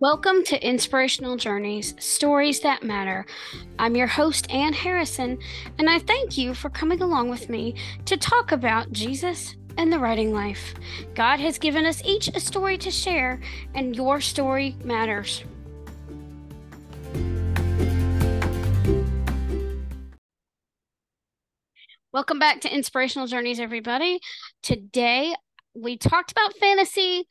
Welcome to Inspirational Journeys Stories That Matter. I'm your host, Ann Harrison, and I thank you for coming along with me to talk about Jesus and the writing life. God has given us each a story to share, and your story matters. Welcome back to Inspirational Journeys, everybody. Today we talked about fantasy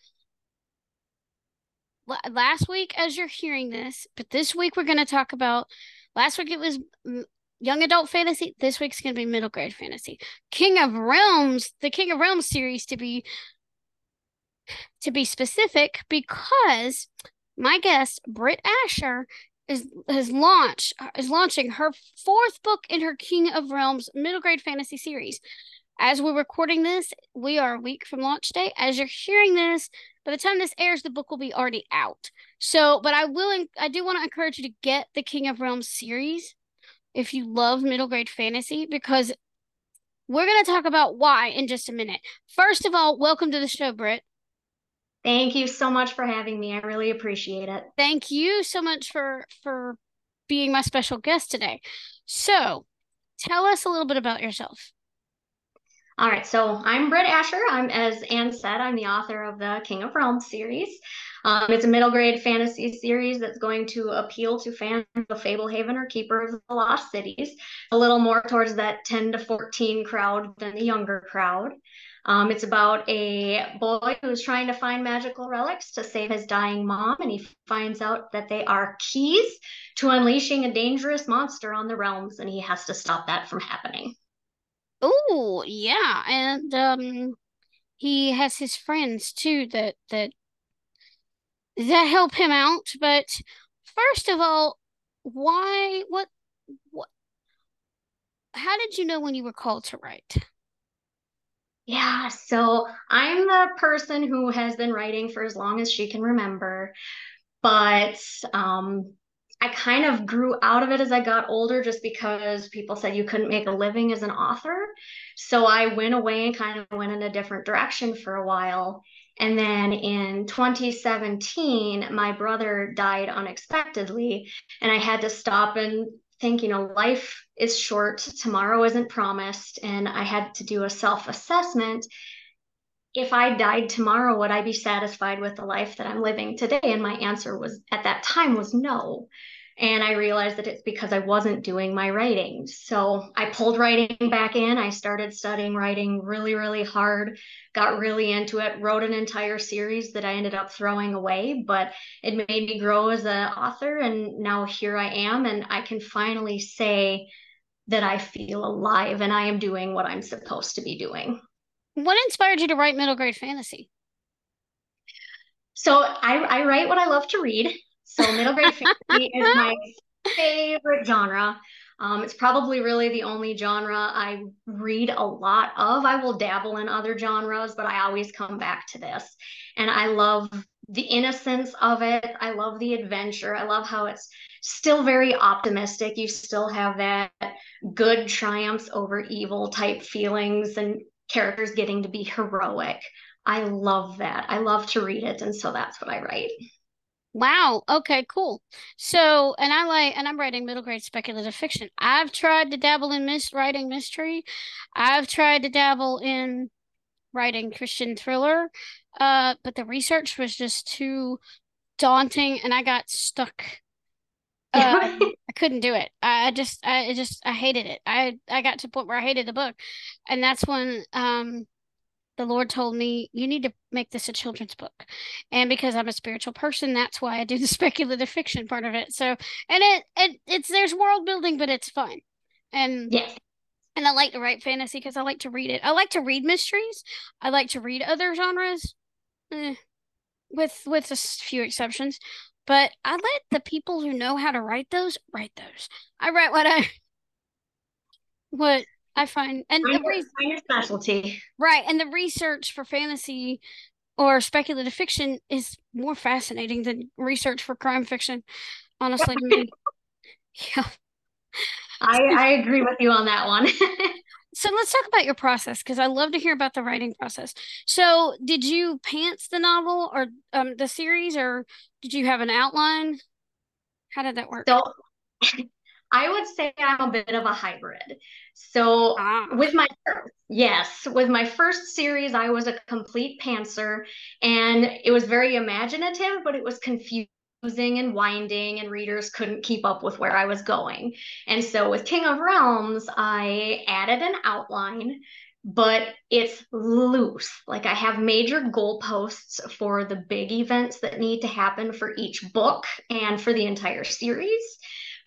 last week as you're hearing this, but this week we're going to talk about. Last week it was young adult fantasy. This week's going to be middle grade fantasy. King of Realms, the King of Realms series to be to be specific, because my guest Britt Asher is has launched is launching her fourth book in her King of Realms middle grade fantasy series. As we're recording this, we are a week from launch day. As you're hearing this, by the time this airs, the book will be already out. So, but I will, I do want to encourage you to get the King of Realms series if you love middle grade fantasy, because we're going to talk about why in just a minute. First of all, welcome to the show, Britt. Thank you so much for having me. I really appreciate it. Thank you so much for for being my special guest today. So, tell us a little bit about yourself. All right, so I'm Britt Asher. I'm, as Ann said, I'm the author of the King of Realms series. Um, it's a middle grade fantasy series that's going to appeal to fans of Fablehaven or Keeper of the Lost Cities, a little more towards that 10 to 14 crowd than the younger crowd. Um, it's about a boy who's trying to find magical relics to save his dying mom, and he finds out that they are keys to unleashing a dangerous monster on the realms, and he has to stop that from happening. Oh, yeah. And um he has his friends too that that that help him out, but first of all, why what what how did you know when you were called to write? Yeah, so I'm the person who has been writing for as long as she can remember, but um I kind of grew out of it as I got older just because people said you couldn't make a living as an author. So I went away and kind of went in a different direction for a while. And then in 2017, my brother died unexpectedly, and I had to stop and think, you know, life is short, tomorrow isn't promised. And I had to do a self assessment. If I died tomorrow, would I be satisfied with the life that I'm living today? And my answer was at that time was no. And I realized that it's because I wasn't doing my writing. So I pulled writing back in. I started studying writing really, really hard, got really into it, wrote an entire series that I ended up throwing away, but it made me grow as an author. And now here I am. And I can finally say that I feel alive and I am doing what I'm supposed to be doing. What inspired you to write middle grade fantasy? So I, I write what I love to read. So middle grade fantasy is my favorite genre. Um, it's probably really the only genre I read a lot of. I will dabble in other genres, but I always come back to this. And I love the innocence of it. I love the adventure. I love how it's still very optimistic. You still have that good triumphs over evil type feelings and characters getting to be heroic. I love that. I love to read it. And so that's what I write. Wow. Okay, cool. So, and I like, and I'm writing middle grade speculative fiction. I've tried to dabble in mis- writing mystery. I've tried to dabble in writing Christian thriller, uh, but the research was just too daunting, and I got stuck. Uh, I couldn't do it. I just, I just, I hated it. I, I got to the point where I hated the book, and that's when, um, the Lord told me, you need to make this a children's book. And because I'm a spiritual person, that's why I do the speculative fiction part of it. So, and it, it it's, there's world building, but it's fun. And, yeah. And I like to write fantasy because I like to read it. I like to read mysteries. I like to read other genres, eh, with with a few exceptions. But I let the people who know how to write those write those. I write what I what I find and find the re- your specialty. Right. And the research for fantasy or speculative fiction is more fascinating than research for crime fiction, honestly to me. Yeah. I, I agree with you on that one. so let's talk about your process because I love to hear about the writing process. So, did you pants the novel or um, the series, or did you have an outline? How did that work? So, I would say I'm a bit of a hybrid. So, ah. with my yes, with my first series, I was a complete pantser, and it was very imaginative, but it was confusing and winding and readers couldn't keep up with where I was going. And so with King of Realms, I added an outline, but it's loose. Like I have major goalposts for the big events that need to happen for each book and for the entire series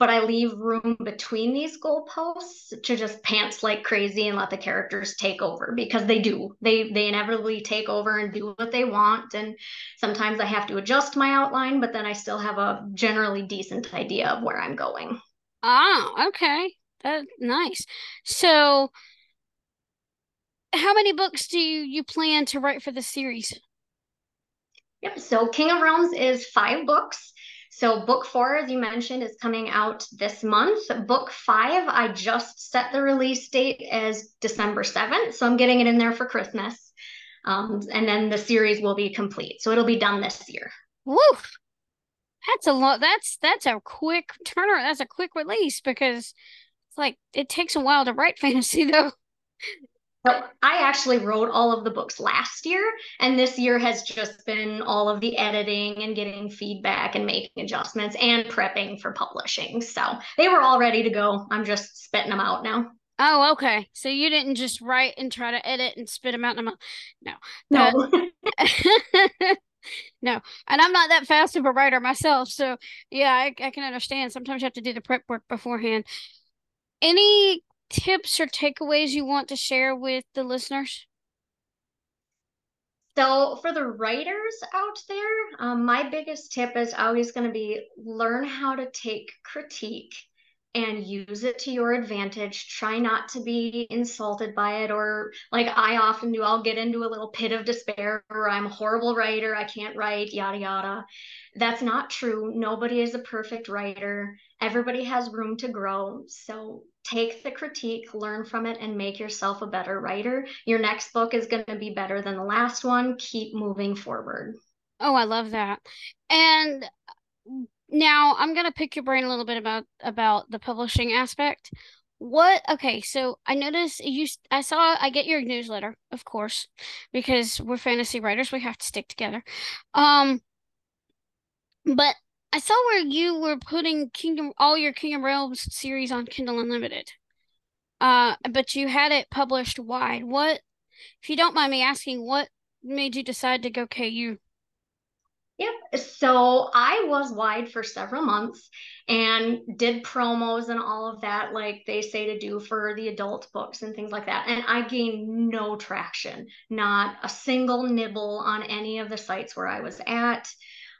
but I leave room between these goalposts to just pants like crazy and let the characters take over because they do. They they inevitably take over and do what they want. And sometimes I have to adjust my outline, but then I still have a generally decent idea of where I'm going. Ah, okay. That's nice. So how many books do you, you plan to write for the series? Yep. So King of Realms is five books. So, book four, as you mentioned, is coming out this month. Book five, I just set the release date as December 7th. So, I'm getting it in there for Christmas. Um, and then the series will be complete. So, it'll be done this year. Woof. That's a lot. That's that's a quick turner. That's a quick release because it's like it takes a while to write fantasy though. But I actually wrote all of the books last year, and this year has just been all of the editing and getting feedback and making adjustments and prepping for publishing. So they were all ready to go. I'm just spitting them out now. Oh, okay. So you didn't just write and try to edit and spit them out in a month. No. No. Uh, no. And I'm not that fast of a writer myself. So yeah, I, I can understand. Sometimes you have to do the prep work beforehand. Any tips or takeaways you want to share with the listeners? So, for the writers out there, um, my biggest tip is always going to be learn how to take critique and use it to your advantage. Try not to be insulted by it, or like I often do, I'll get into a little pit of despair or I'm a horrible writer, I can't write, yada, yada. That's not true. Nobody is a perfect writer, everybody has room to grow. So take the critique, learn from it, and make yourself a better writer. Your next book is going to be better than the last one. Keep moving forward. Oh, I love that. And now I'm going to pick your brain a little bit about about the publishing aspect. What okay, so I noticed you I saw I get your newsletter, of course, because we're fantasy writers, we have to stick together. Um but I saw where you were putting Kingdom all your Kingdom Realms series on Kindle Unlimited. Uh, but you had it published wide. What, if you don't mind me asking, what made you decide to go KU? Yep. So I was wide for several months and did promos and all of that, like they say to do for the adult books and things like that. And I gained no traction, not a single nibble on any of the sites where I was at.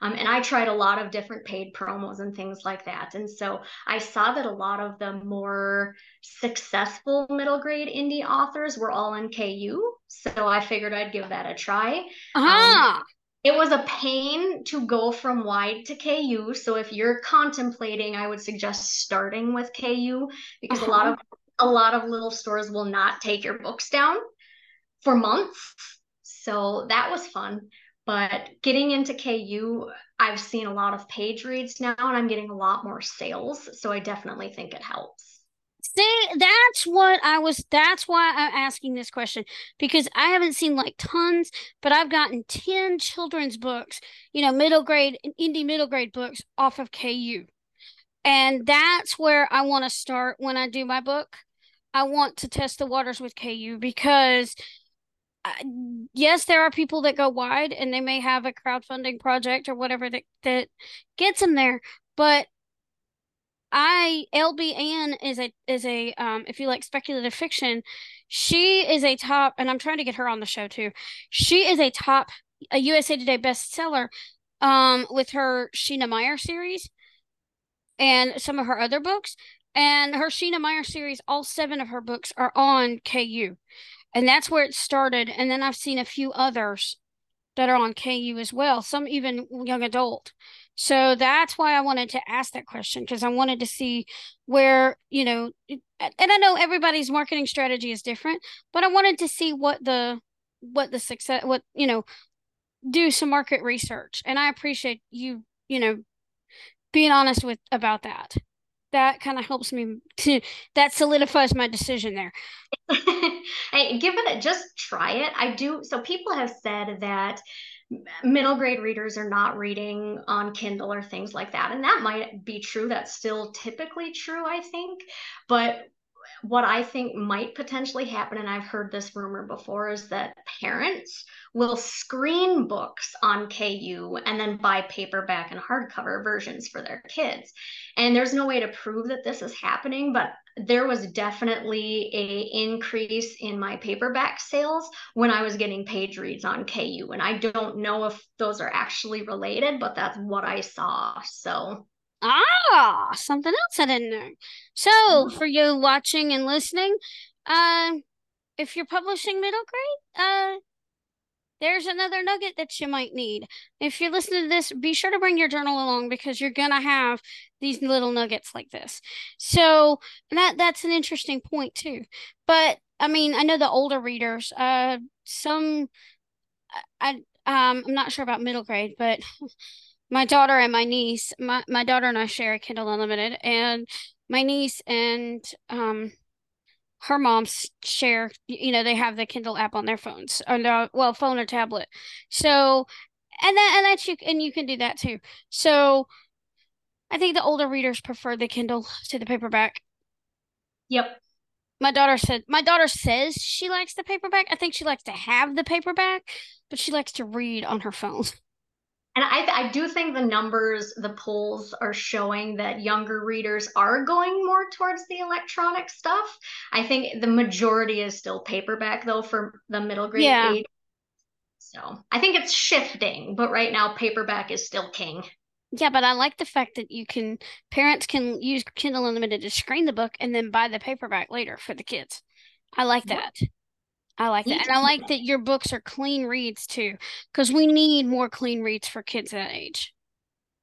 Um, and I tried a lot of different paid promos and things like that. And so I saw that a lot of the more successful middle grade indie authors were all in KU. So I figured I'd give that a try. Uh-huh. Um, it was a pain to go from wide to KU. So if you're contemplating, I would suggest starting with KU because uh-huh. a lot of a lot of little stores will not take your books down for months. So that was fun. But getting into KU, I've seen a lot of page reads now and I'm getting a lot more sales. So I definitely think it helps. See, that's what I was, that's why I'm asking this question because I haven't seen like tons, but I've gotten 10 children's books, you know, middle grade, indie middle grade books off of KU. And that's where I want to start when I do my book. I want to test the waters with KU because yes, there are people that go wide and they may have a crowdfunding project or whatever that, that gets them there. But I LB Anne is a is a um if you like speculative fiction, she is a top and I'm trying to get her on the show too. She is a top a USA Today bestseller um with her Sheena Meyer series and some of her other books. And her Sheena Meyer series, all seven of her books are on KU and that's where it started and then i've seen a few others that are on KU as well, some even young adult. So that's why I wanted to ask that question because I wanted to see where, you know, and I know everybody's marketing strategy is different, but I wanted to see what the what the success what, you know, do some market research. And I appreciate you, you know, being honest with about that. That kind of helps me to that solidifies my decision there. hey, give it just try it. I do so people have said that middle grade readers are not reading on Kindle or things like that. And that might be true. That's still typically true, I think. But what I think might potentially happen, and I've heard this rumor before, is that parents will screen books on KU and then buy paperback and hardcover versions for their kids. And there's no way to prove that this is happening, but there was definitely a increase in my paperback sales when I was getting page reads on KU. And I don't know if those are actually related, but that's what I saw. So Ah, something else I didn't know. So, for you watching and listening, uh, if you're publishing middle grade, uh, there's another nugget that you might need. If you're listening to this, be sure to bring your journal along because you're gonna have these little nuggets like this. So that that's an interesting point too. But I mean, I know the older readers, uh, some, I um, I'm not sure about middle grade, but my daughter and my niece, my, my daughter and I share a Kindle Unlimited, and my niece and um her mom share you know they have the kindle app on their phones or no, well phone or tablet. So and that and that's you and you can do that too. So i think the older readers prefer the kindle to the paperback. Yep. My daughter said my daughter says she likes the paperback. I think she likes to have the paperback but she likes to read on her phone And I, I do think the numbers, the polls are showing that younger readers are going more towards the electronic stuff. I think the majority is still paperback, though, for the middle grade yeah. age. So I think it's shifting, but right now, paperback is still king. Yeah, but I like the fact that you can, parents can use Kindle Unlimited to screen the book and then buy the paperback later for the kids. I like that. I like that. And I like that your books are clean reads too, because we need more clean reads for kids that age.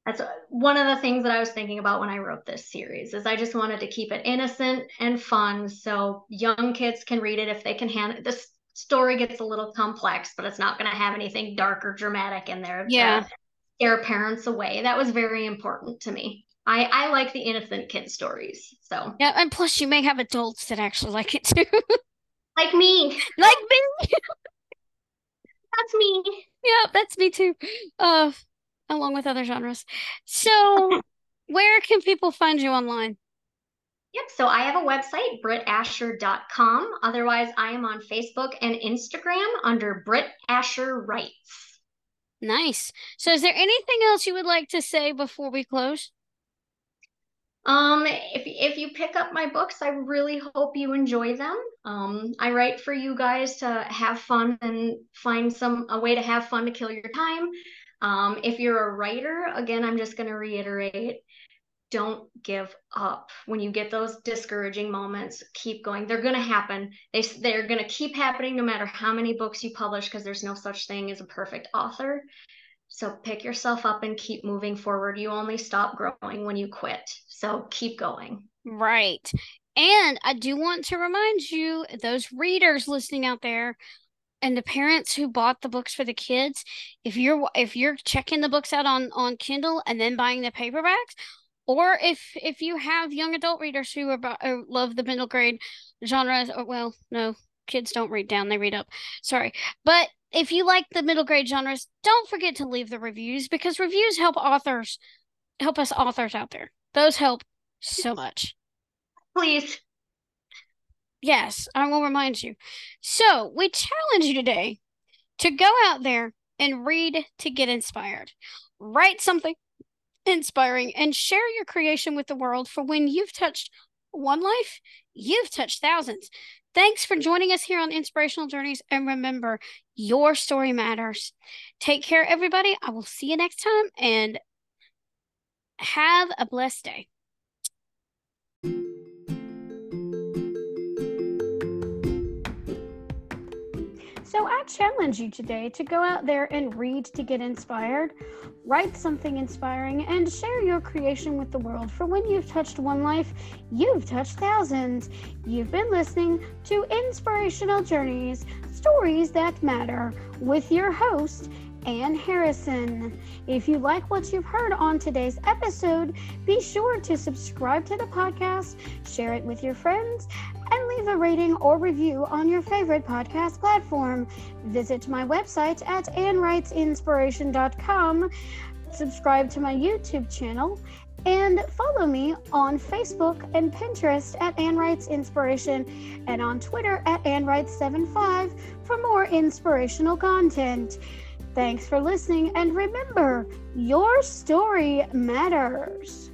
That's uh, one of the things that I was thinking about when I wrote this series is I just wanted to keep it innocent and fun so young kids can read it if they can handle this story gets a little complex, but it's not going to have anything dark or dramatic in there. Yeah. Scare parents away. That was very important to me. I, I like the innocent kid stories. So yeah, and plus you may have adults that actually like it too. Like me. Like me. that's me. Yeah, that's me too. Uh, along with other genres. So, where can people find you online? Yep. So I have a website, brittasher.com. Otherwise, I am on Facebook and Instagram under Britt Asher Writes. Nice. So, is there anything else you would like to say before we close? Um, if if you pick up my books, I really hope you enjoy them. Um, I write for you guys to have fun and find some a way to have fun to kill your time. Um, if you're a writer, again, I'm just going to reiterate don't give up when you get those discouraging moments keep going they're going to happen they, they're going to keep happening no matter how many books you publish because there's no such thing as a perfect author so pick yourself up and keep moving forward. You only stop growing when you quit. So keep going. Right. And I do want to remind you, those readers listening out there, and the parents who bought the books for the kids, if you're if you're checking the books out on on Kindle and then buying the paperbacks, or if if you have young adult readers who are uh, love the middle grade genres, or well, no, kids don't read down; they read up. Sorry, but if you like the middle grade genres, don't forget to leave the reviews because reviews help authors, help us authors out there. Those help so much. Please. Yes, I will remind you. So, we challenge you today to go out there and read to get inspired. Write something inspiring and share your creation with the world for when you've touched one life, you've touched thousands. Thanks for joining us here on Inspirational Journeys. And remember, your story matters. Take care, everybody. I will see you next time and have a blessed day. So I challenge you today to go out there and read to get inspired, write something inspiring, and share your creation with the world. For when you've touched one life, you've touched thousands. You've been listening to Inspirational Journeys Stories That Matter with your host, Ann Harrison. If you like what you've heard on today's episode, be sure to subscribe to the podcast, share it with your friends, and leave a rating or review on your favorite podcast platform. Visit my website at annwritesinspiration.com, subscribe to my YouTube channel, and follow me on Facebook and Pinterest at Ann Writes Inspiration and on Twitter at Ann Writes75 for more inspirational content. Thanks for listening, and remember, your story matters.